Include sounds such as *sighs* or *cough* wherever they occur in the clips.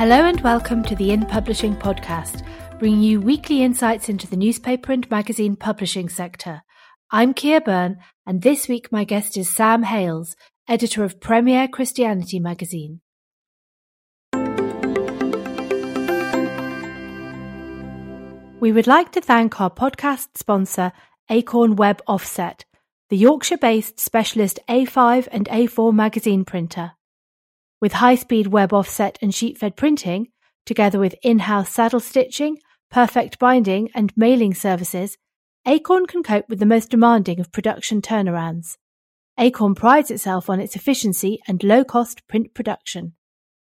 Hello and welcome to the In Publishing podcast, bringing you weekly insights into the newspaper and magazine publishing sector. I'm Ciar Byrne, and this week my guest is Sam Hailes, editor of Premier Christianity magazine. We would like to thank our podcast sponsor, Acorn Web Offset, the Yorkshire based specialist A5 and A4 magazine printer. With high speed web offset and sheet fed printing, together with in house saddle stitching, perfect binding, and mailing services, Acorn can cope with the most demanding of production turnarounds. Acorn prides itself on its efficiency and low cost print production.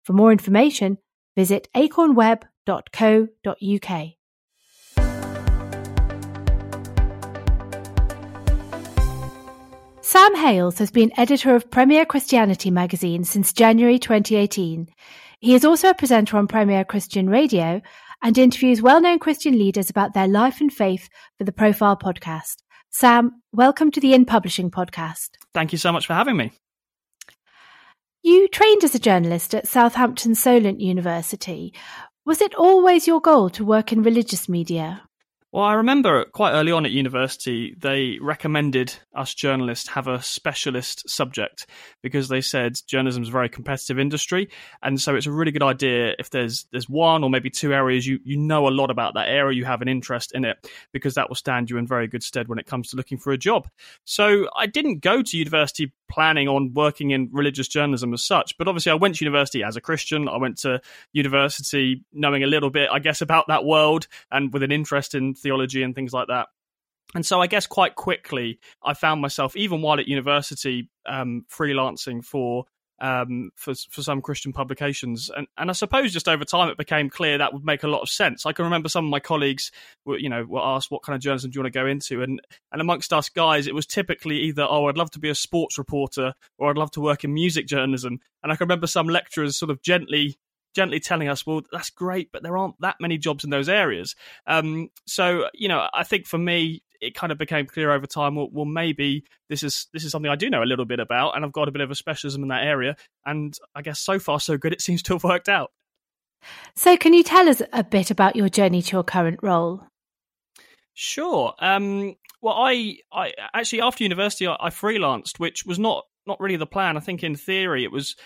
For more information, visit acornweb.co.uk. Sam Hailes has been editor of Premier Christianity magazine since January 2018. He is also a presenter on Premier Christian Radio and interviews well known Christian leaders about their life and faith for the Profile podcast. Sam, welcome to the In Publishing podcast. Thank you so much for having me. You trained as a journalist at Southampton Solent University. Was it always your goal to work in religious media? Well, I remember quite early on at university, they recommended us journalists have a specialist subject because they said journalism is a very competitive industry, and so it's a really good idea if there's there's one or maybe two areas you you know a lot about that area, you have an interest in it because that will stand you in very good stead when it comes to looking for a job. So I didn't go to university planning on working in religious journalism as such, but obviously I went to university as a Christian. I went to university knowing a little bit, I guess, about that world and with an interest in theology and things like that. And so I guess quite quickly I found myself, even while at university, um, freelancing for um, for for some Christian publications, and and I suppose just over time it became clear that would make a lot of sense. I can remember some of my colleagues were you know were asked what kind of journalism do you want to go into, and and amongst us guys it was typically either oh I'd love to be a sports reporter or I'd love to work in music journalism, and I can remember some lecturers sort of gently gently telling us, well, that's great, but there aren't that many jobs in those areas. Um, so, you know, I think for me, it kind of became clear over time. Well, well, maybe this is this is something I do know a little bit about, and I've got a bit of a specialism in that area. And I guess so far so good. It seems to have worked out. So, can you tell us a bit about your journey to your current role? Sure. Um, well, I, I actually after university I, I freelanced, which was not not really the plan. I think in theory it was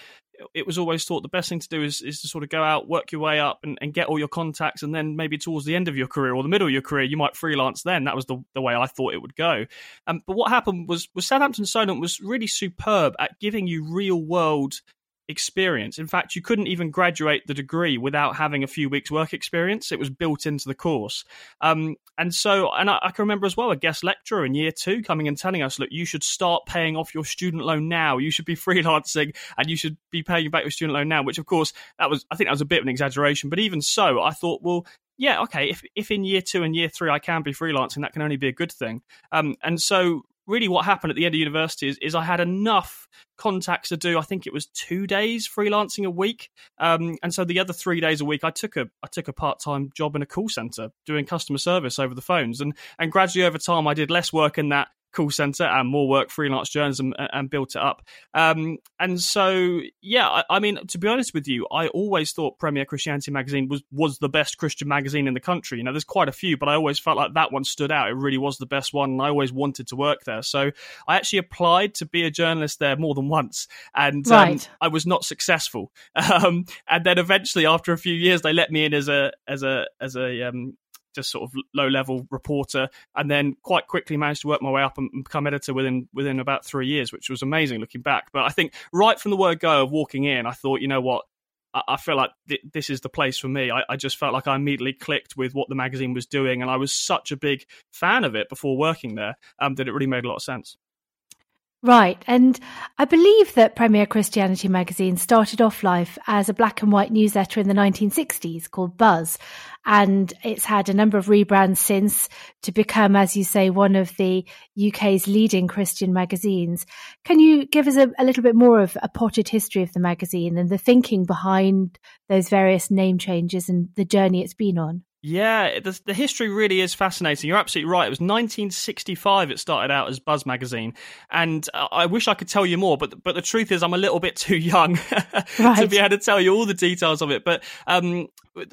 it was always thought the best thing to do is, is to sort of go out, work your way up, and, and get all your contacts, and then maybe towards the end of your career or the middle of your career, you might freelance. Then that was the, the way I thought it would go. Um, but what happened was was Southampton Solent was really superb at giving you real world experience. In fact, you couldn't even graduate the degree without having a few weeks' work experience. It was built into the course. Um, and so, and I, I, can remember as well a guest lecturer in year two coming and telling us, look, you should start paying off your student loan now. You should be *laughs* freelancing and you should be paying back your student loan now, which of course, that was, I think that was a bit of an exaggeration. But even so, I thought, well, yeah, okay, if, if in year two and year three I can be freelancing, that can only be a good thing. Um, and so really what happened at the end of university is, is I had enough contacts to do. I think it was two days freelancing a week, um, and so the other three days a week, I took a I took a part time job in a call center doing customer service over the phones, and and gradually over time, I did less work in that call center and more work freelance journalism and, and built it up. Um, and so yeah I, I, mean to be honest with you i always thought premier christianity magazine was was the best christian magazine in the country. You know there's quite a few but i always felt like that one stood out. It really was the best one and i always wanted to work there. So i actually applied to be a journalist there more than once and um, right. um, i was not successful. *laughs* Um, and then eventually after a few years they let me in as a as a as a um, just sort of low level reporter, and then quite quickly managed to work my way up and become editor within within about three years, which was amazing looking back. But I think right from the word go of walking in, I thought, you know what, I, feel like th- this is the place for me. I, I just felt like I immediately clicked with what the magazine was doing, and I was such a big fan of it before working there um, that it really made a lot of sense. Right. And I believe that Premier Christianity magazine started off life as a black and white newsletter in the 1960s called Buzz. And it's had a number of rebrands since to become, as you say, one of the UK's leading Christian magazines. Can you give us a, a little bit more of a potted history of the magazine and the thinking behind those various name changes and the journey it's been on? Yeah, the, the, history really is fascinating. You're absolutely right. It was 1965 it started out as Buzz magazine, and uh, I wish I could tell you more, but but the truth is I'm a little bit *laughs* too young right. *laughs* to be able to tell you all the details of it. But um,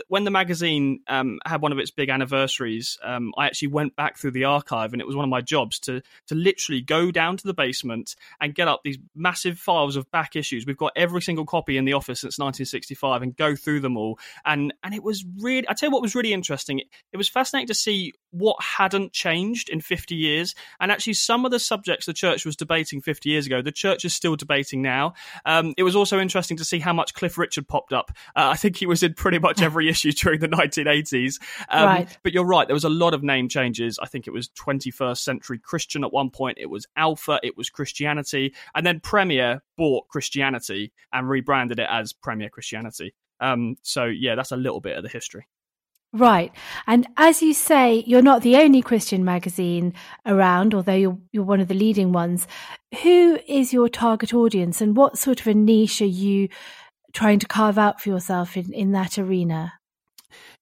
when the magazine um, had one of its big anniversaries, um, I actually went back through the archive, and it was one of my jobs to to literally go down to the basement and get up these massive files of back issues. We've got every single copy in the office since 1965, and go through them all. And and it was really, I tell you what was really interesting. It, was fascinating to see what hadn't changed in 50 years, and actually some of the subjects the church was debating 50 years ago, the church is still debating now. Um, it was also interesting to see how much Cliff Richard popped up. Uh, I think he was in pretty much every *laughs* every issue during the 1980s. Um, right. But you're right, there was a lot of name changes. I think it was 21st Century Christian at one point, it was Alpha, it was Christianity, and then Premier bought Christianity and rebranded it as Premier Christianity. Um, so, yeah, that's a little bit of the history. Right. And as you say, you're not the only Christian magazine around, although you're, you're one of the leading ones. Who is your target audience and what sort of a niche are you trying to carve out for yourself in, in that arena?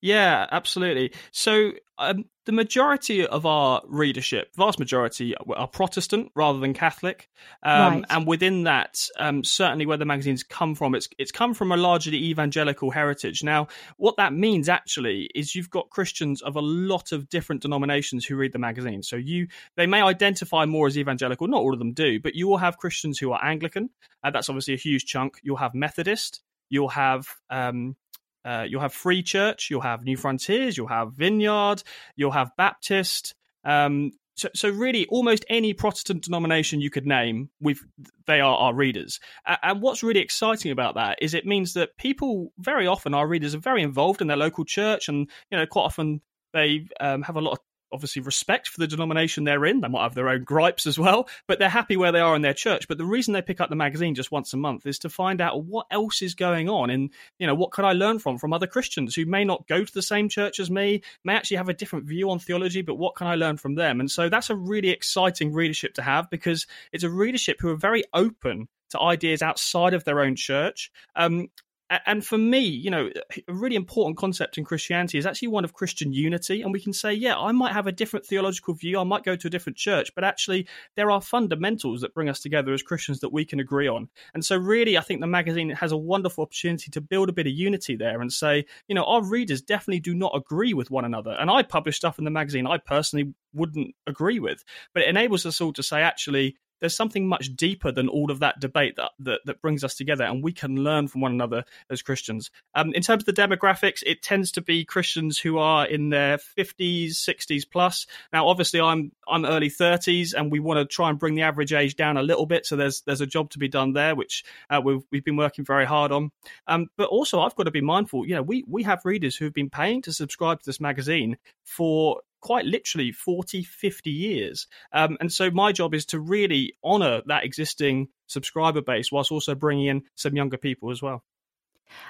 Yeah, absolutely. So um, the majority of our readership, vast majority, are Protestant rather than Catholic, um, right. and within that, um, certainly where the magazines come from, it's it's come from a largely evangelical heritage. Now, what that means actually is you've got Christians of a lot of different denominations who read the magazine. So you they may identify more as evangelical, not all of them do, but you will have Christians who are Anglican. Uh, that's obviously a huge chunk. You'll have Methodist. You'll have um, uh, you'll have Free Church, you'll have New Frontiers, you'll have Vineyard, you'll have Baptist. Um, so, so really, almost any Protestant denomination you could name, we've they are our readers. And what's really exciting about that is it means that people very often, our readers, are very involved in their local church, and you know, quite often they um, have a lot of obviously respect for the denomination they're in. They might have their own gripes as well, but they're happy where they are in their church. But the reason they pick up the magazine just once a month is to find out what else is going on and, you know, what can I learn from from other Christians who may not go to the same church as me, may actually have a different view on theology, but what can I learn from them? And so that's a really exciting readership to have because it's a readership who are very open to ideas outside of their own church. Um, and for me, you know, a really important concept in Christianity is actually one of Christian unity. And we can say, yeah, I might have a different theological view, I might go to a different church, but actually, there are fundamentals that bring us together as Christians that we can agree on. And so, really, I think the magazine has a wonderful opportunity to build a bit of unity there and say, you know, our readers definitely do not agree with one another. And I publish stuff in the magazine I personally wouldn't agree with, but it enables us all to say, actually, there's something much deeper than all of that debate that, that, that brings us together, and we can learn from one another as Christians. Um, in terms of the demographics, it tends to be Christians who are in their 50s, 60s plus. Now, obviously, I'm I'm early 30s, and we want to try and bring the average age down a little bit. So there's there's a job to be done there, which uh, we've we've been working very hard on. Um, but also, I've got to be mindful. You know, we we have readers who have been paying to subscribe to this magazine for quite literally 40, 50 years. Um, and so my job is to really honor that existing subscriber base whilst also bringing in some younger people as well.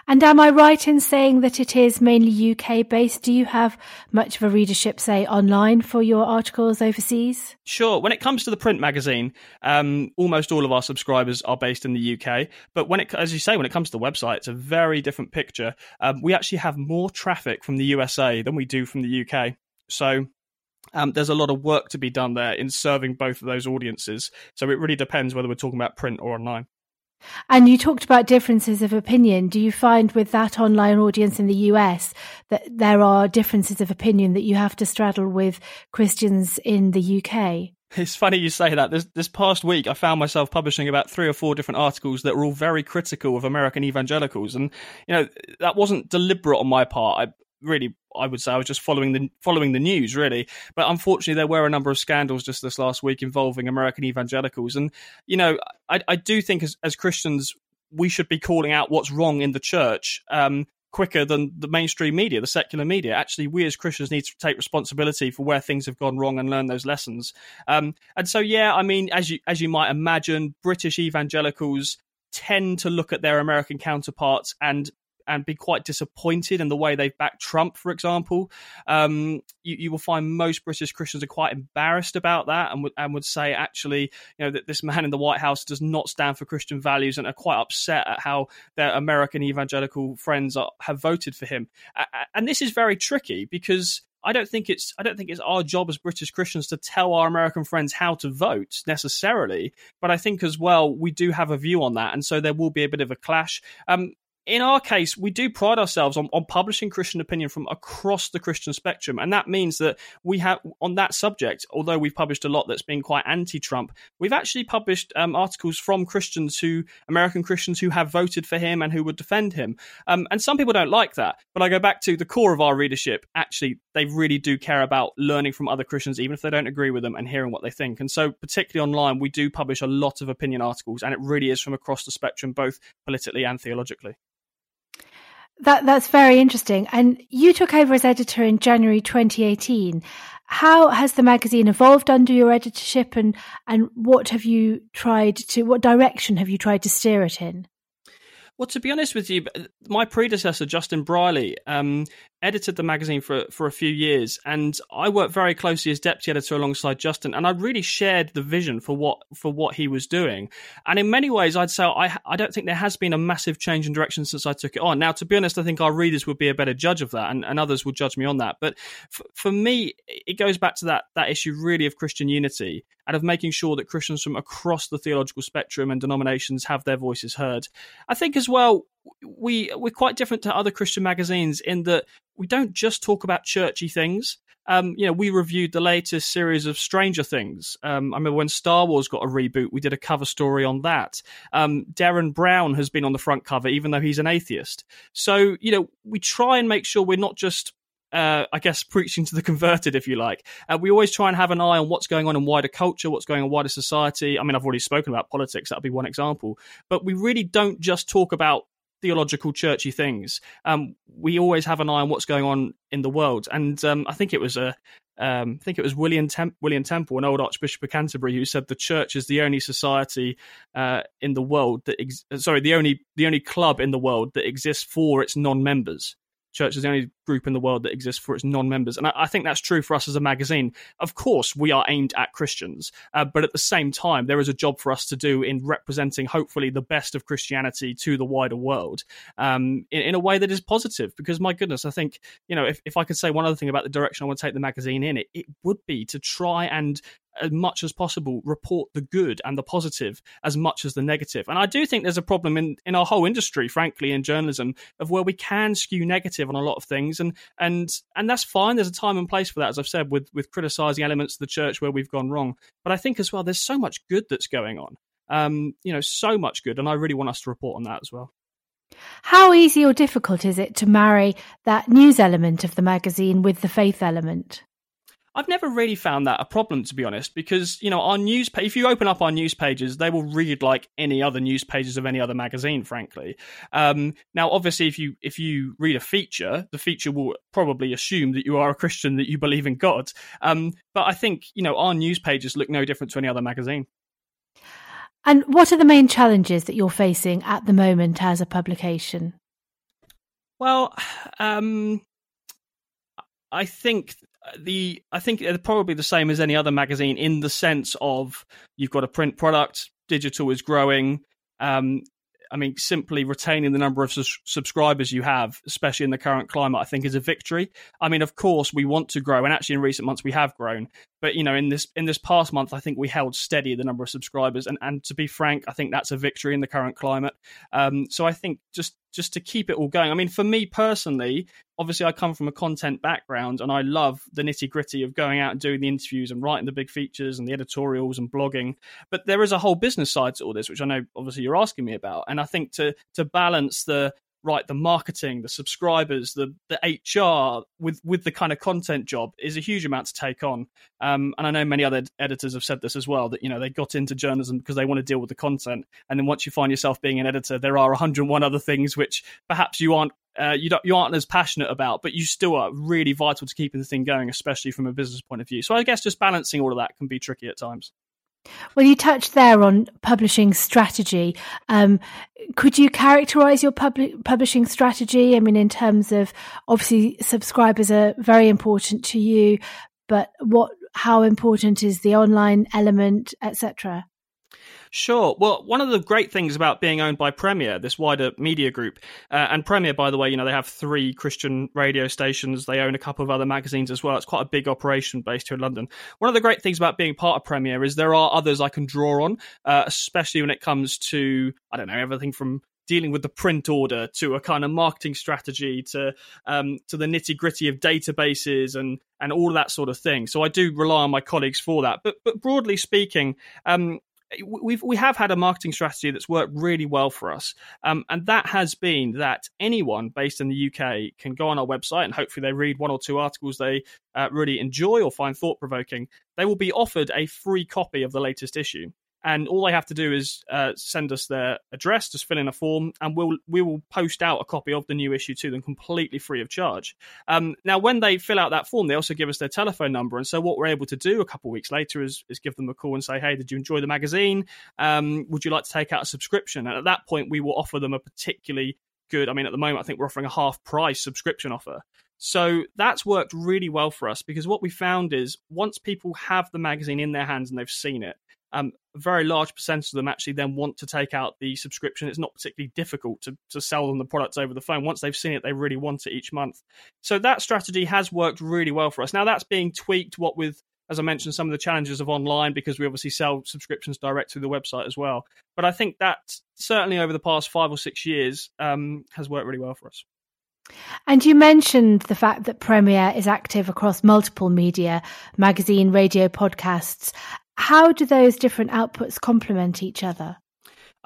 And am I right in saying that it is mainly UK based? Do you have much of a readership, say, online for your articles overseas? Sure. When it comes to the print magazine, um, almost all of our subscribers are based in the UK. But when it, as you say, when it comes to the website, it's a very different picture. Um, we actually have more traffic from the USA than we do from the UK. So um, there's a lot of work to be done there in serving both of those audiences. So it really depends whether we're talking about print or online. And you talked about differences of opinion. Do you find with that online audience in the US that there are differences of opinion that you have to straddle with Christians in the UK? It's funny you say that. This this past week, I found myself publishing about three or four different articles that were all very critical of American evangelicals, and you know that wasn't deliberate on my part. Really I would say I was just following the following the news really. But unfortunately, there were a number of scandals just this last week involving American evangelicals, and you know, I, I do think as, as Christians we should be calling out what's wrong in the church. Um, quicker than the mainstream media, the secular media. Actually, we as Christians need to take responsibility for where things have gone wrong and learn those lessons. Um, and so, yeah, I mean, as you as you might imagine, British evangelicals tend to look at their American counterparts and and be quite disappointed in the way they've backed Trump, for example. Um, you, you, will find most British Christians are quite embarrassed about that and would, and would say, actually, you know, that this man in the White House does not stand for Christian values and are quite upset at how their American evangelical friends are, have voted for him. And this is very tricky because I don't think it's I don't think it's our job as British Christians to tell our American friends how to vote necessarily, but I think as well we do have a view on that, and so there will be a bit of a clash. Um, in our case, we do pride ourselves on, on publishing Christian opinion from across the Christian spectrum. And that means that we have, on that subject, although we've published a lot that's been quite anti Trump, we've actually published um, articles from Christians who, American Christians who have voted for him and who would defend him. Um, and some people don't like that. But I go back to the core of our readership. Actually, they really do care about learning from other Christians, even if they don't agree with them, and hearing what they think. And so, particularly online, we do publish a lot of opinion articles, and it really is from across the spectrum, both politically and theologically. That that's very interesting. And you took over as editor in January 2018. How has the magazine evolved under your editorship, and and what have you tried to? What direction have you tried to steer it in? Well, to be honest with you, my predecessor, Justin Brierley, um, edited the magazine for for a few years, and I worked very closely as deputy editor alongside Justin, and I really shared the vision for what for what he was doing. And in many ways, I'd say I I don't think there has been a massive change in direction since I took it on. Now, to be honest, I think our readers would be a better judge of that, and, and others will judge me on that. But for, for me, it goes back to that that issue really of Christian unity and of making sure that Christians from across the theological spectrum and denominations have their voices heard. I think as well we we're quite different to other Christian magazines in that we don't just talk about churchy things. Um, you know, we reviewed the latest series of Stranger Things. Um, I remember when Star Wars got a reboot, we did a cover story on that. Um, Derren Brown has been on the front cover, even though he's an atheist. So, you know, we try and make sure we're not just uh, I guess, preaching to the *laughs* converted, if you like. Uh, we always try and have an eye on what's going on in wider culture, what's going on in wider society. I mean, I've already spoken about politics, that'll be one example. But we really don't just talk about theological churchy things. Um, we always have an eye on what's going on in the world, and um, I think it was a. Um, I think it was William, William Temple, an old Archbishop of Canterbury, who said the church is the only society uh, in the world that ex- sorry the only the only club in the world that exists for its non-members church is the only group in the world that exists for its non-members. And I, I, think that's true for us as a magazine. Of course we are aimed at christians uh, but at the same time there is a job for us to do in representing hopefully the best of christianity to the wider world um, in, in, a way that is positive. Because my goodness i think you know if, if i could say one other thing about the direction i want to take the magazine in it, it would be to try and as much as possible report the good and the positive as much as the negative. And I do think there's a problem in, in our whole industry, frankly, in journalism, of where we can skew negative on a lot of things, and and and that's fine. There's a time and place for that, as I've said, with with criticizing elements of the church where we've gone wrong. But I think as well, there's so much good that's going on. Um, you know, so much good, and I really want us to report on that as well. How easy or difficult is it to marry that news element of the magazine with the faith element? I've never really found that a problem, to be honest, because you know our news. If you open up our news pages, they will read like any other news pages of any other magazine. Frankly, um, now obviously, if you if you read a feature, the feature will probably assume that you are a Christian, that you believe in God. Um, but I think you know our news pages look no different to any other magazine. And what are the main challenges that you're facing at the moment as a publication? Well, *sighs* um, I think the I think they're probably the same as any other magazine in the sense of you've got a print product, digital is growing. Um, I mean, simply retaining the number of su- subscribers you have, especially in the current climate, I think is a victory. I mean, of course, we want to grow, and actually, in recent months, we have grown. But you know, in this in this past month, I think we held steady the number of subscribers, and and to be frank, I think that's a victory in the current climate. Um, so I think just just to keep it all going. I mean, for me personally, obviously I come from a content background and I love the nitty gritty of going out and doing the interviews and writing the big features and the editorials and blogging. But there is a whole business side to all this, which I know obviously you're asking me about. And I think to to balance the right the marketing the subscribers the the hr with with the kind of content job is a huge amount to take on um, and i know many other editors have said this as well that you know they got into journalism because they want to deal with the content and then once you find yourself being an editor there are 101 other things which perhaps you aren't uh, you don't you aren't as passionate about, but you still are really vital to keeping the thing going, especially from a business point of view. So I guess just balancing all of that can be tricky at times. Well, you touched there on publishing strategy. Um, could you characterize your pub- publishing strategy? I mean, in terms of obviously subscribers are very important to you, but what, how important is the online element, etc.? Sure. Well, one of the great things about being owned by Premier, this wider media group, uh, and Premier, by the way, you know, they have three Christian radio stations. They own a couple of other magazines as well. It's quite a big operation based here in London. One of the great things about being part of Premier is there are others I can draw on, uh, especially when it comes to, I don't know, everything from dealing with the print order to a kind of marketing strategy to um, to the nitty gritty of databases and and all that sort of thing. So I do rely on my colleagues for that. But but broadly speaking, um, we've we have had a marketing strategy that's worked really well for us, um, and that has been that anyone based in the UK can go on our website and hopefully they read one or two articles they uh, really enjoy or find thought provoking. They will be offered a free copy of the latest issue and all they have to do is uh, send us their address, just fill in a form, and we'll we will post out a copy of the new issue to them completely free of charge. Um, now, when they fill out that form, they also give us their telephone number, and so what we're able to do a couple of weeks later is, is give them a call and say, "Hey, did you enjoy the magazine? Um, would you like to take out a subscription?" And at that point, we will offer them a particularly good. I mean, at the moment, I think we're offering a half price subscription offer. So that's worked really well for us because what we found is once people have the magazine in their hands and they've seen it, um, a very large percentage of them actually then want to take out the subscription. It's not particularly difficult to, to sell them the products over the phone. Once they've seen it, they really want it each month. So that strategy has worked really well for us. Now that's being tweaked, what with, as I mentioned, some of the challenges of online because we obviously sell subscriptions direct through the website as well. But I think that certainly over the past five or six years um, has worked really well for us. And you mentioned the fact that Premier is active across multiple media, magazine, radio, podcasts. How do those different outputs complement each other?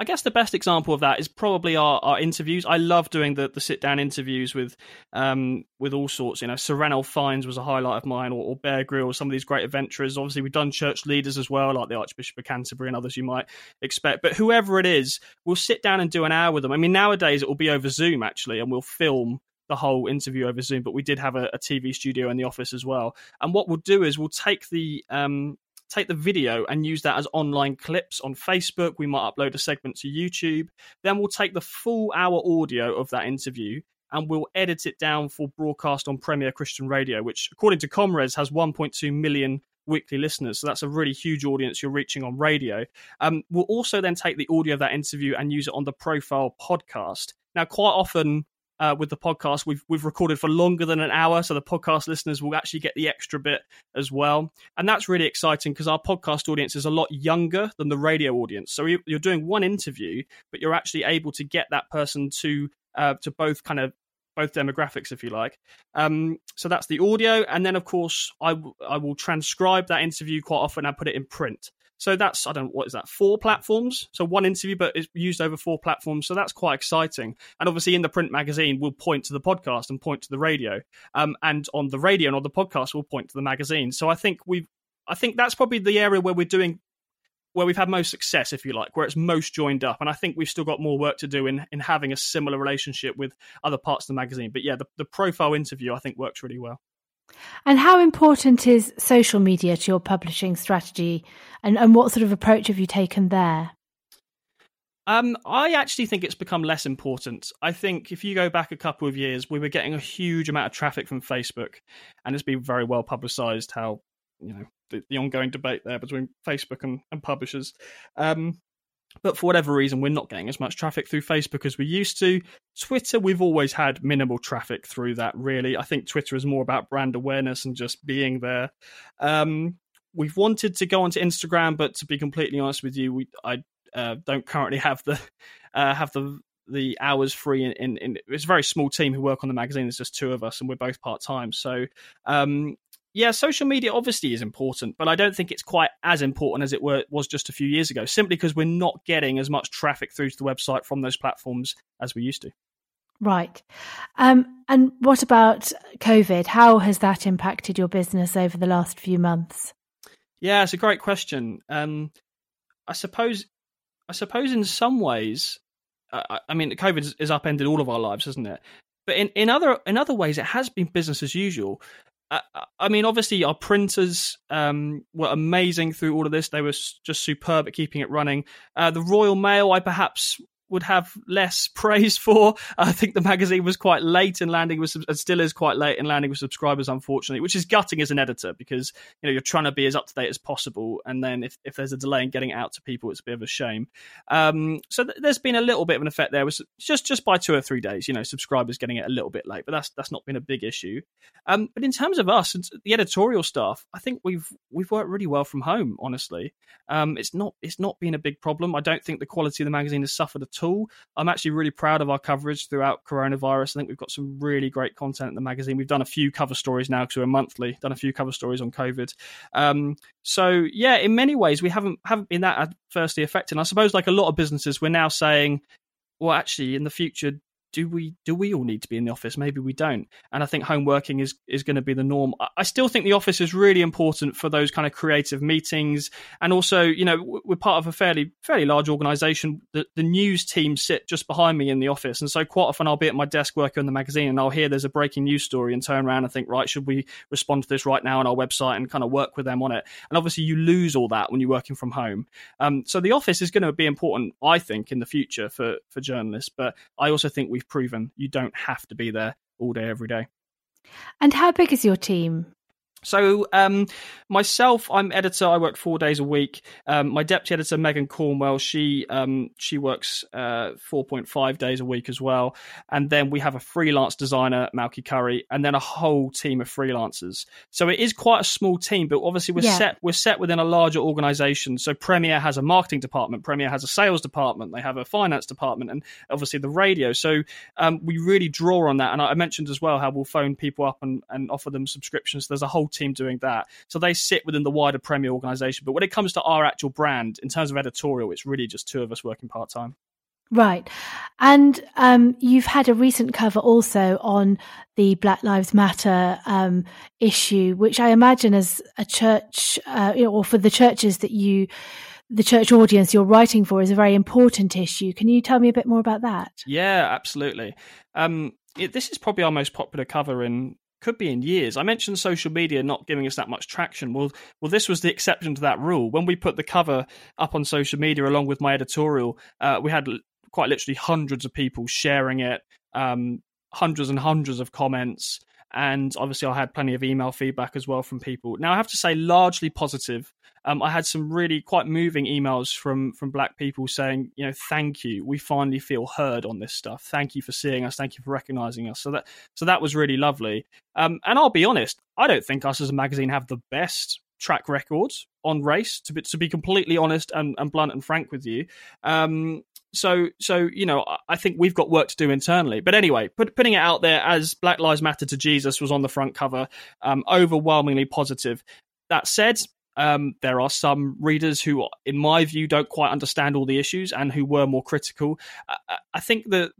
I guess the best example of that is probably our, our interviews. I love doing the, the sit down interviews with um, with all sorts. You know, Sir Ranulph Fiennes was a highlight of mine, or, or Bear Grylls, some of these great adventurers. Obviously, we've done church leaders as well, like the Archbishop of Canterbury and others you might expect. But whoever it is, we'll sit down and do an hour with them. I mean, nowadays it will be over Zoom actually, and we'll film the whole interview over Zoom. But we did have a, a TV studio in the office as well. And what we'll do is we'll take the um, take the video and use that as online clips on Facebook. We might upload a segment to YouTube. Then we'll take the full hour audio of that interview and we'll edit it down for broadcast on Premier Christian Radio, which, according to ComRes, has 1.2 million weekly listeners. So that's a really huge audience you're reaching on radio. Um, we'll also then take the audio of that interview and use it on the Profile podcast. Now, quite often uh, with the podcast. We've we've recorded for longer than an hour, so the podcast listeners will actually get the extra bit as well, and that's really exciting because our podcast audience is a lot younger than the radio audience. So you're doing one interview, but you're actually able to get that person to uh, to both kind of both demographics, if you like. Um, so that's the audio, and then of course I, w- I will transcribe that interview quite often and put it in print. So that's I don't know what is that four platforms. So one interview, but it's used over four platforms. So that's quite exciting. And obviously, in the print magazine, we'll point to the podcast and point to the radio. Um, and on the radio and on the podcast, we'll point to the magazine. So I think we've I think that's probably the area where we're doing where we've had most success, if you like, where it's most joined up. And I think we've still got more work to do in in having a similar relationship with other parts of the magazine. But yeah, the, the profile interview I think works really well. And how important is social media to your publishing strategy? And, and what sort of approach have you taken there? Um, I actually think it's become less important. I think if you go back a couple of years, we were getting a huge amount of traffic from Facebook, and it's been very well publicized how you know the, the ongoing debate there between Facebook and, and publishers. Um, but for whatever reason, we're not getting as much traffic through Facebook as we used to. Twitter, we've always had minimal traffic through that, really. I think Twitter is more about brand awareness and just being there. Um, we've wanted to go onto Instagram, but to be completely honest with you, we I uh, don't currently have the uh, have the the hours free in, in, in, it's a very small team who work on the magazine there's just two of us and we're both part-time so um, yeah, social media obviously is important, but I don't think it's quite as important as it were, was just a few years ago, simply because we're not getting as much traffic through to the website from those platforms as we used to. Right. Um, and what about COVID? How has that impacted your business over the last few months? Yeah, it's a great question. Um, I suppose, I suppose, in some ways, uh, I mean, COVID has upended all of our lives, hasn't it? But in, in other in other ways, it has been business as usual uh, I mean, obviously, our printers um, were amazing through all of this. They were just superb at keeping it running. Uh, the Royal Mail, I perhaps would have less *laughs* praise for. I think the magazine was quite late in landing with, and still is quite late in landing with subscribers, unfortunately, which is gutting as an editor because you know you're trying to be as up to date as possible, and then if, if there's a delay in getting it out to people, it's a bit of a shame. Um, so th- there's been a little bit of an effect there, was just just by two or three days, you know, subscribers getting it a little bit late, but that's that's not been a big issue. Um, but in terms of us the editorial staff, I think we've we've worked really well from home. Honestly, um, it's not it's not been a big problem. I don't think the quality of the magazine has suffered at I'm actually really proud of our coverage throughout coronavirus. I think we've got some really great content in the magazine. We've done a few cover stories now because we're monthly. Done a few cover stories on COVID. Um, so yeah, in many ways we haven't haven't been that adversely affected. And I suppose like a lot of businesses, we're now saying, well, actually, in the future, do we do we all need to be in the office? Maybe we don't. And I think home working is is going to be the norm. I still think the office is really important for those kind of creative meetings, and also, you know, we're part of a fairly fairly large organisation. The, the news team sit just behind me in the office, and so quite often I'll be at my desk working on the magazine, and I'll hear there's a breaking news story, and turn around and think, right, should we respond to this right now on our website and kind of work with them on it? And obviously, you lose all that when you're working from home. Um, so the office is going to be important, I think, in the future for for journalists. But I also think we've proven you don't have to be there all day, every day. And how big is your team? So, um, myself, I'm editor. I work four days a week. Um, my deputy editor, Megan Cornwell, she um, she works uh, 4.5 days a week as well. And then we have a freelance designer, Malky Curry, and then a whole team of freelancers. So it is quite a small team, but obviously we're yeah. set we're set within a larger organisation. So Premier has a marketing department, Premier has a sales department, they have a finance department, and obviously the radio. So um, we really draw on that. And I mentioned as well how we'll phone people up and, and offer them subscriptions. There's a whole team doing that. So they sit within the wider Premier organization. But when it comes to our actual brand, in terms of editorial, it's really just two of us working part time. Right. And um, you've had a recent cover also on the Black Lives Matter um, issue, which I imagine as a church, uh, or for the churches that you, the church audience you're writing for, is a very important issue. Can you tell me a bit more about that? Yeah, absolutely. Um, it, this is probably our most popular cover in could be in years. I mentioned social media not giving us that much traction. Well, well, this was the exception to that rule. When we put the cover up on social media along with my editorial, uh, we had quite literally hundreds of people sharing it, um, hundreds and hundreds of comments and obviously I had plenty of email feedback as well from people. Now I have to say, largely positive. Um, I had some really quite moving emails from from black people saying, you know, thank you. We finally feel heard on this stuff. Thank you for seeing us. Thank you for recognizing us. So that so that was really lovely. Um, and I'll be honest, I don't think us as a magazine have the best track records on race to be, to be completely honest and, and blunt and frank with you um, so so you know i think we've got work to do internally but anyway put, putting it out there as black lives matter to jesus was on the front cover um, overwhelmingly positive that said um, there are some readers who, in my view, don't quite understand all the issues and who were more critical. I, I think that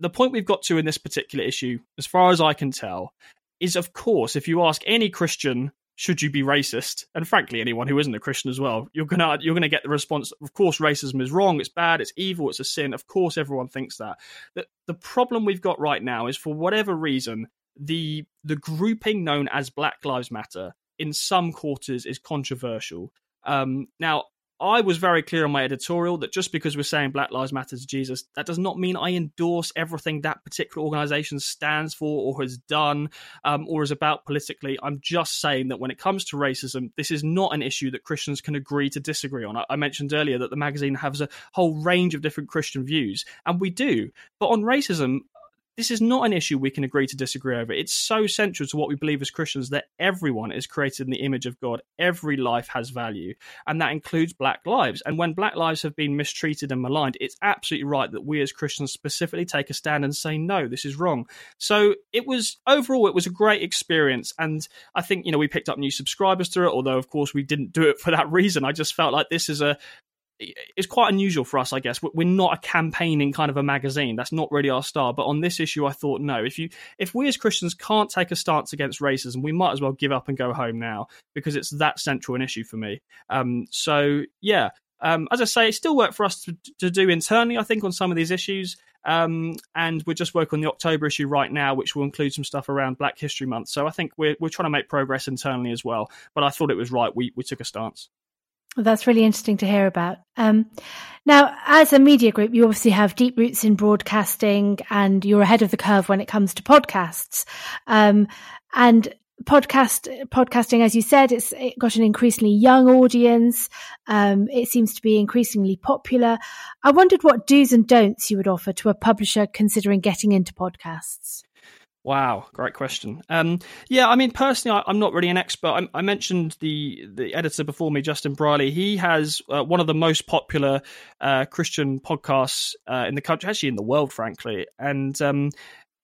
the point we've got to in this particular issue, as far as I can tell, is of course, if you ask any Christian should you be racist? And frankly, anyone who isn't a Christian as well, you're gonna you're gonna get the response. Of course, racism is wrong. It's bad. It's evil. It's a sin. Of course, everyone thinks that. The, the problem we've got right now is for whatever reason, the the grouping known as Black Lives Matter in some quarters is controversial. Um, now, I was very clear on my editorial that just because we're saying Black Lives Matter to Jesus, that does not mean I endorse everything that particular organization stands for or has done um, or is about politically. I'm just saying that when it comes to racism, this is not an issue that Christians can agree to disagree on. I, I mentioned earlier that the magazine has a whole range of different Christian views, and we do. But on racism, this is not an issue we can agree to disagree over. It's so central to what we believe as Christians that everyone is created in the image of God. Every life has value, and that includes black lives. And when black lives have been mistreated and maligned, it's absolutely right that we as Christians specifically take a stand and say, no, this is wrong. So it was overall, it was a great experience. And I think, you know, we picked up new subscribers through it, although, of course, we didn't do it *laughs* for that reason. I just felt like this is a, it's quite unusual for us, I guess. We're not a campaigning kind of a magazine. That's not really our style. But on this issue, I thought, no, if you, if we as Christians can't take a stance against racism, we might as well give up and go home now because it's that central an issue for me. Um, so yeah, um, as I say, it still worked for us to, to, do internally, I think, on some of these issues. Um, and we're just working on the October issue right now, which will include some stuff around Black History Month. So I think we're we're trying to make progress internally as well. But I thought it was right. We we took a stance. That's really interesting to hear about. Um, now, as a media group, you obviously have deep roots in broadcasting and you're ahead of the curve when it comes to podcasts. Um, and podcast podcasting, as you said, it's it got an increasingly young audience. Um, it seems to be increasingly popular. I wondered what do's and don'ts you would offer to a publisher considering getting into podcasts. Wow, great question. Um, yeah, I mean, personally, I, am not really an expert. I, I, mentioned the the editor before me, Justin Brierley. He has uh, one of the most popular uh, Christian podcasts uh, in the country, actually in the world, frankly. And um,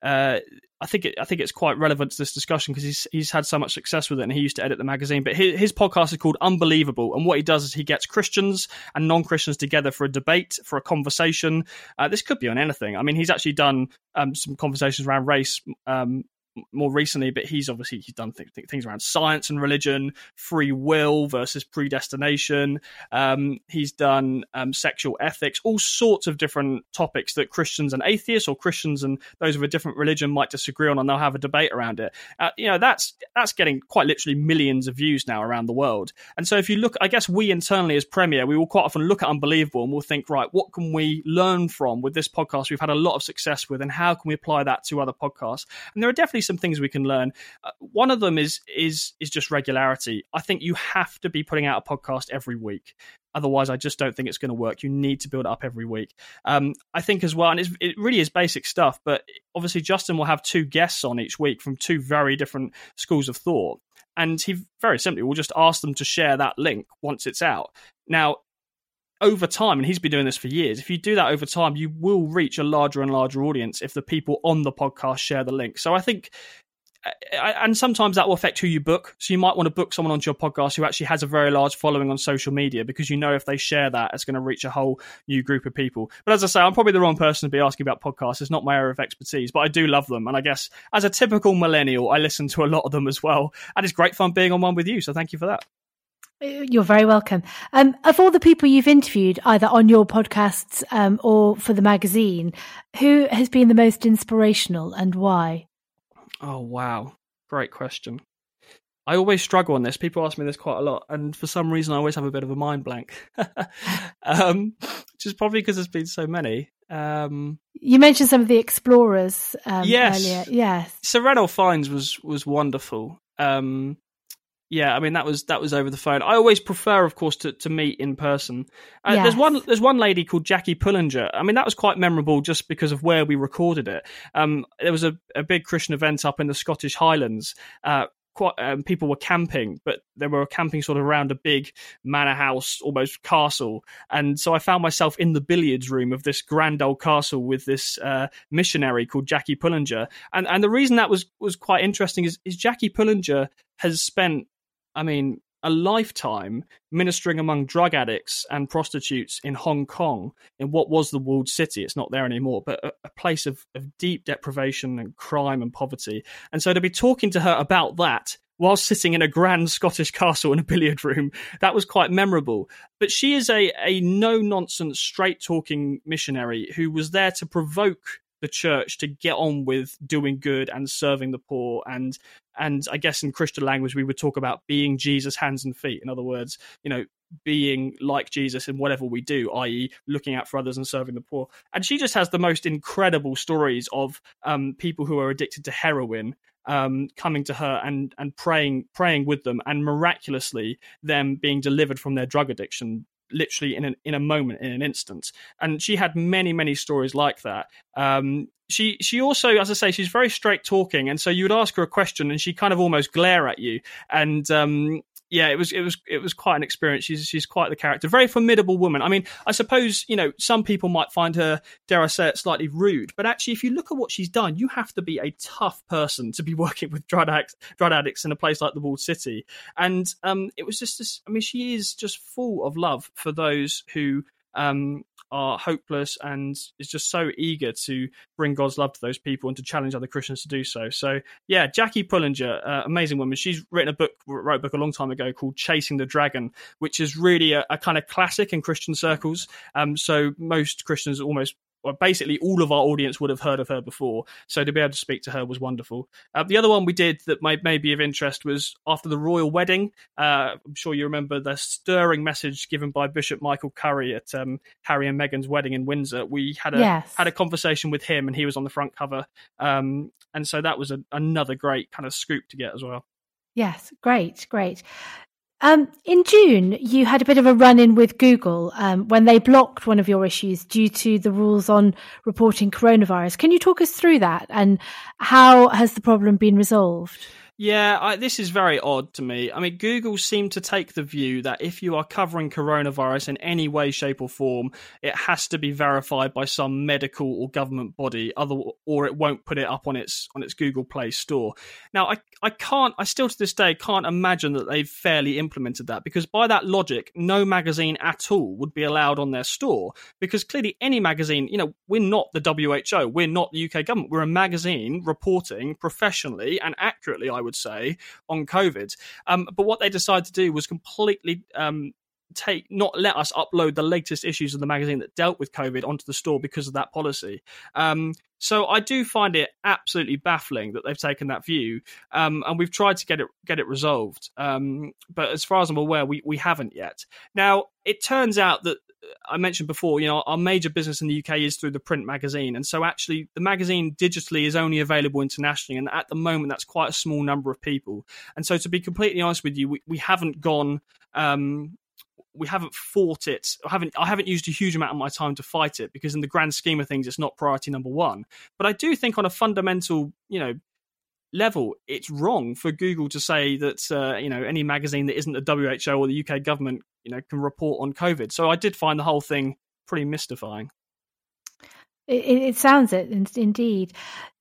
uh, I think it, I think it's quite relevant to this discussion because he's he's had so much success with it, and he used to edit the magazine. But his, his podcast is called Unbelievable, and what he does is he gets Christians and non Christians together for a debate, for a conversation. Uh, this could be on anything. I mean, he's actually done um, some conversations around race um, more recently, but he's obviously he's done th- things around science and religion, free will versus predestination. Um, he's done um, sexual ethics, all sorts of different topics that Christians and atheists or Christians and those of a different religion might disagree on, and they'll have a debate around it. Uh, you know, that's that's getting quite literally millions of views now around the world. And so, if you look, I guess we internally as Premier, we will quite often look at Unbelievable and we'll think, right, what can we learn from with this podcast? We've had a lot of success with, and how can we apply that to other podcasts? And there are definitely some things we can learn. Uh, one of them is is is just regularity. I think you have to be putting out a podcast every week. Otherwise, I just don't think it's going to work. You need to build it up every week. Um, I think as well, and it really is basic stuff. But obviously, Justin will have two guests on each week from two very different schools of thought, and he very simply will just ask them to share that link once it's out. Now, over time, and he's been doing this for years, if you do that over time, you will reach a larger and larger audience if the people on the podcast share the link. So I think and sometimes that will affect who you book. So you might want to book someone onto your podcast who actually has a very large following on social media because you know if they share that, it's going to reach a whole new group of people. But as I say, I'm probably the wrong person to be asking about podcasts. It's not my area of expertise, but I do love them. And I guess as a typical millennial, I listen to a lot of them as well. And it's great fun being on one with you. So thank you for that. You're very welcome. Um, of all the people you've interviewed, either on your podcasts um, or for the magazine, who has been the most inspirational and why? Oh wow, great question. I always struggle on this. People ask me this quite a lot, and for some reason, I always have a bit of a mind blank. *laughs* um, which is probably because there's been so many. Um, you mentioned some of the explorers um, yes. earlier. Yes, Sir Ranulph Fiennes was was wonderful. Um, yeah, I mean that was that was over the phone. I always prefer, of course, to, to meet in person. Uh, yes. There's one there's one lady called Jackie Pullinger. I mean that was quite memorable just because of where we recorded it. Um, there was a, a big Christian event up in the Scottish Highlands. Uh, quite um, people were camping, but they were camping sort of around a big manor house, almost castle. And so I found myself in the billiards room of this grand old castle with this uh, missionary called Jackie Pullinger. And and the reason that was was quite interesting is, is Jackie Pullinger has spent I mean, a lifetime ministering among drug addicts and prostitutes in Hong Kong, in what was the walled city. It's not there anymore, but a, a, place of, of deep deprivation and crime and poverty. And so to be talking to her about that while sitting in a grand *laughs* Scottish castle in a billiard room, that was quite memorable. But she is a, a no nonsense, straight talking missionary who was there to provoke the church to get on with doing good and serving the poor. And and I guess in Christian language we would talk about being Jesus hands and feet. In other words you know being like Jesus in whatever we do i.e. looking out for others and serving the poor. And she just has the most incredible stories of um, people who are addicted to heroin um, coming to her and and praying praying with them and miraculously them being delivered from their drug addiction literally in an, in a moment, in an instant. And she had many, many stories like that. Um, she she also, as I say, she's very straight talking, and so you would ask her a question, and she kind of almost glare at you, and um, yeah, it was it was it was quite an experience. She's she's quite the character, very formidable woman. I mean, I suppose you know some people might find her, dare I say it, slightly rude, but actually, if you look at what she's done, you have to be a tough person to be *laughs* working with drug addicts, drug addicts in a place like the walled city. And um, it was just this. I mean, she is just full of love for those who um, are hopeless and is just so eager to bring God's love to those people and to challenge other Christians to do so. So, yeah, Jackie Pullinger, uh, amazing woman. She's written a book, wrote a book a long time ago called Chasing the Dragon, which is really a, a kind of classic in Christian circles. Um, so most Christians almost well, basically all of our audience would have heard of her before. So to be able to speak to her was wonderful. Uh, the other one we did that might may be of interest was after the royal wedding. Uh, I'm sure you remember the stirring message given by Bishop Michael Curry at um, Harry and Meghan's wedding in Windsor. We had a Yes. had a conversation with him, and he was on the front cover. Um, and so that was a, another great kind of scoop to get as well. Yes, great, great. Um, in June, you had a bit of a run in with Google um, when they blocked one of your issues due to the rules on reporting coronavirus. Can you talk us through that and how has the problem been resolved? Yeah, I, this is very odd to me. I mean, Google seemed to take the view that if you are covering coronavirus in any way, shape, or form, it has to be verified by some medical or government body, other or it won't put it up on its on its Google Play Store. Now, I I can't, I still to this day can't imagine that they've fairly implemented that because by that logic, no magazine at all would be allowed on their store because clearly any magazine, you know, we're not the WHO, we're not the UK government, we're a magazine reporting professionally and accurately, I would say, on COVID. Um, but what they decided to do was completely um, take not let us upload the latest issues of the magazine that dealt with COVID onto the store because of that policy. Um, so I do find it absolutely baffling that they've taken that view, um, and we've tried to get it get it resolved. Um, but as far as I'm aware, we we haven't yet. Now it turns out that I mentioned before, you know, our major business in the UK is through the print magazine, and so actually the magazine digitally is only available internationally, and at the moment that's quite a small number of people. And so, to be completely honest with you, we, we haven't gone. Um, we haven't fought it. I haven't. I haven't used a huge amount of my time to fight it because, in the grand scheme of things, it's not priority number one. But I do think, on a fundamental, you know, level, it's wrong for Google to say that uh, you know any magazine that isn't the WHO or the UK government, you know, can report on COVID. So I did find the whole thing pretty mystifying. It, it sounds it indeed.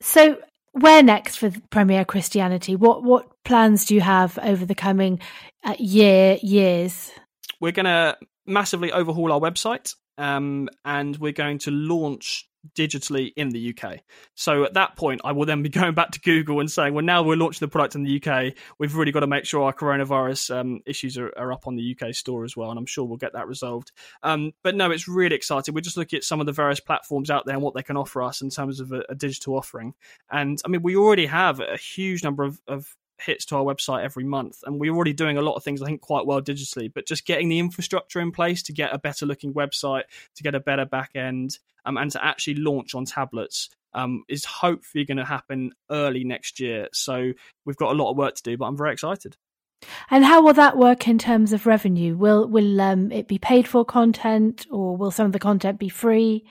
So, where next for Premier Christianity? What what plans do you have over the coming uh, year years? We're going to massively overhaul our website, um, and we're going to launch digitally in the UK. So at that point, I will then be *laughs* going back to Google and saying, well, now we're launching the product in the UK. We've really got to make sure our coronavirus um, issues are, are, up on the UK store as well. And I'm sure we'll get that resolved. Um, but no, it's really exciting. We're just looking at some of the various platforms out there and what they can offer us in terms of a, a digital offering. And I mean, we already have a huge number of, of hits to our website every month and we're already doing a lot of things i think quite well digitally but just getting the infrastructure in place to get a better looking website to get a better back end um, and to actually launch on tablets um, is hopefully going to happen early next year so we've got a lot of work to do but i'm very excited And how will that work in terms of revenue? Will will um, it be paid for content, or will some of the content be free?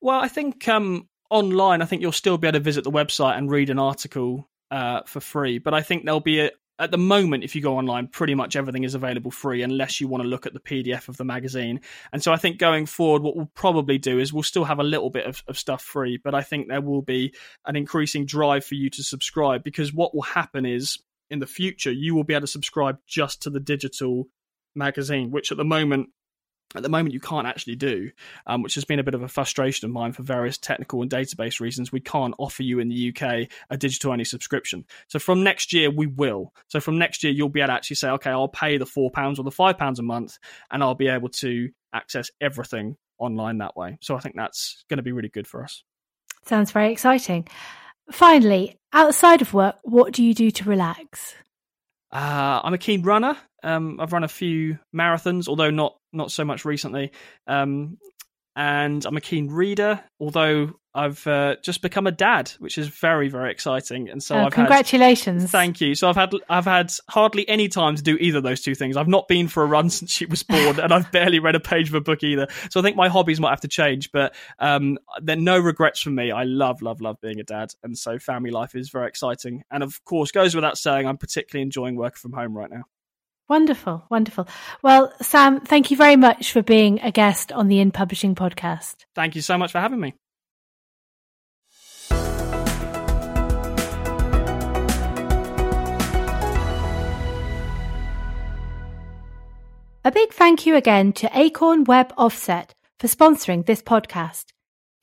well i think um, online i think you'll still be able to visit the website and read an article uh, for free but i think there'll be a at the moment, if you go online, pretty much everything is available free unless you want to look at the PDF of the magazine. And so I think going forward, what we'll probably do is we'll still have a little bit of, of stuff free, but I think there will be an increasing drive for you to subscribe because what will happen is in the future, you will be able to subscribe just to the digital magazine, which at the moment, at the moment you can't actually do, um, which has been a bit of a frustration of mine for various technical and database reasons. We can't offer you in the UK a digital only subscription. So from next year we will. So from next year you'll be able to actually say, okay, I'll pay the four pounds or the five pounds a month, and I'll be able to access everything online that way. So I think that's going to be really good for us. Sounds very exciting. Finally, outside of work, what do you do to relax? Uh, I'm a keen runner. Um, I've run a few marathons, although not not so much recently. Um, and I'm a keen reader, although I've uh, just become a dad, which is very very exciting. And so Oh, I've had congratulations! Thank you. So I've had I've had hardly any time to do either of those two things. I've not been for a run *laughs* since she was born, and I've barely read a page of a book either. So I think my hobbies might have to change, but um, there are no regrets for me. I love love love being a dad, and so family life is very exciting. And of course, goes without saying, I'm particularly enjoying working from home right now. Wonderful, wonderful. Well, Sam, thank you very much for being a guest on the In Publishing podcast. Thank you so much for having me. A big thank you again to Acorn Web Offset for sponsoring this podcast.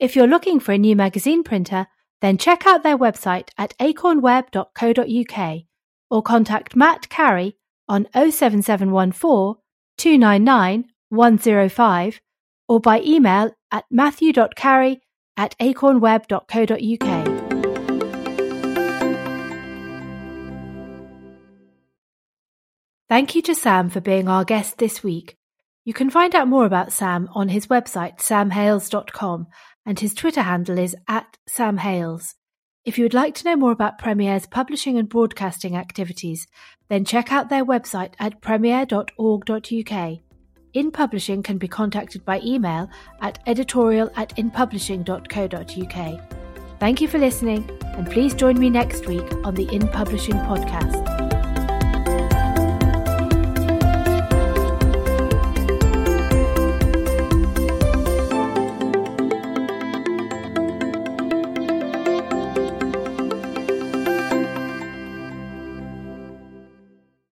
If you're looking for a new magazine printer, then check out their website at acornweb.co.uk or contact Matt Carey on 07714 299 105 or by email at matthew.carey at acornweb.co.uk. Thank you to Sam for being our guest this week. You can find out more about Sam on his website, samhailes.com, and his Twitter handle is at samhailes. If you would like to know more about Premier's publishing and broadcasting activities, then check out their website at premier.org.uk. In Publishing can be contacted by email at editorial at inpublishing.co.uk. Thank you for listening, and please join me next week on the In Publishing podcast.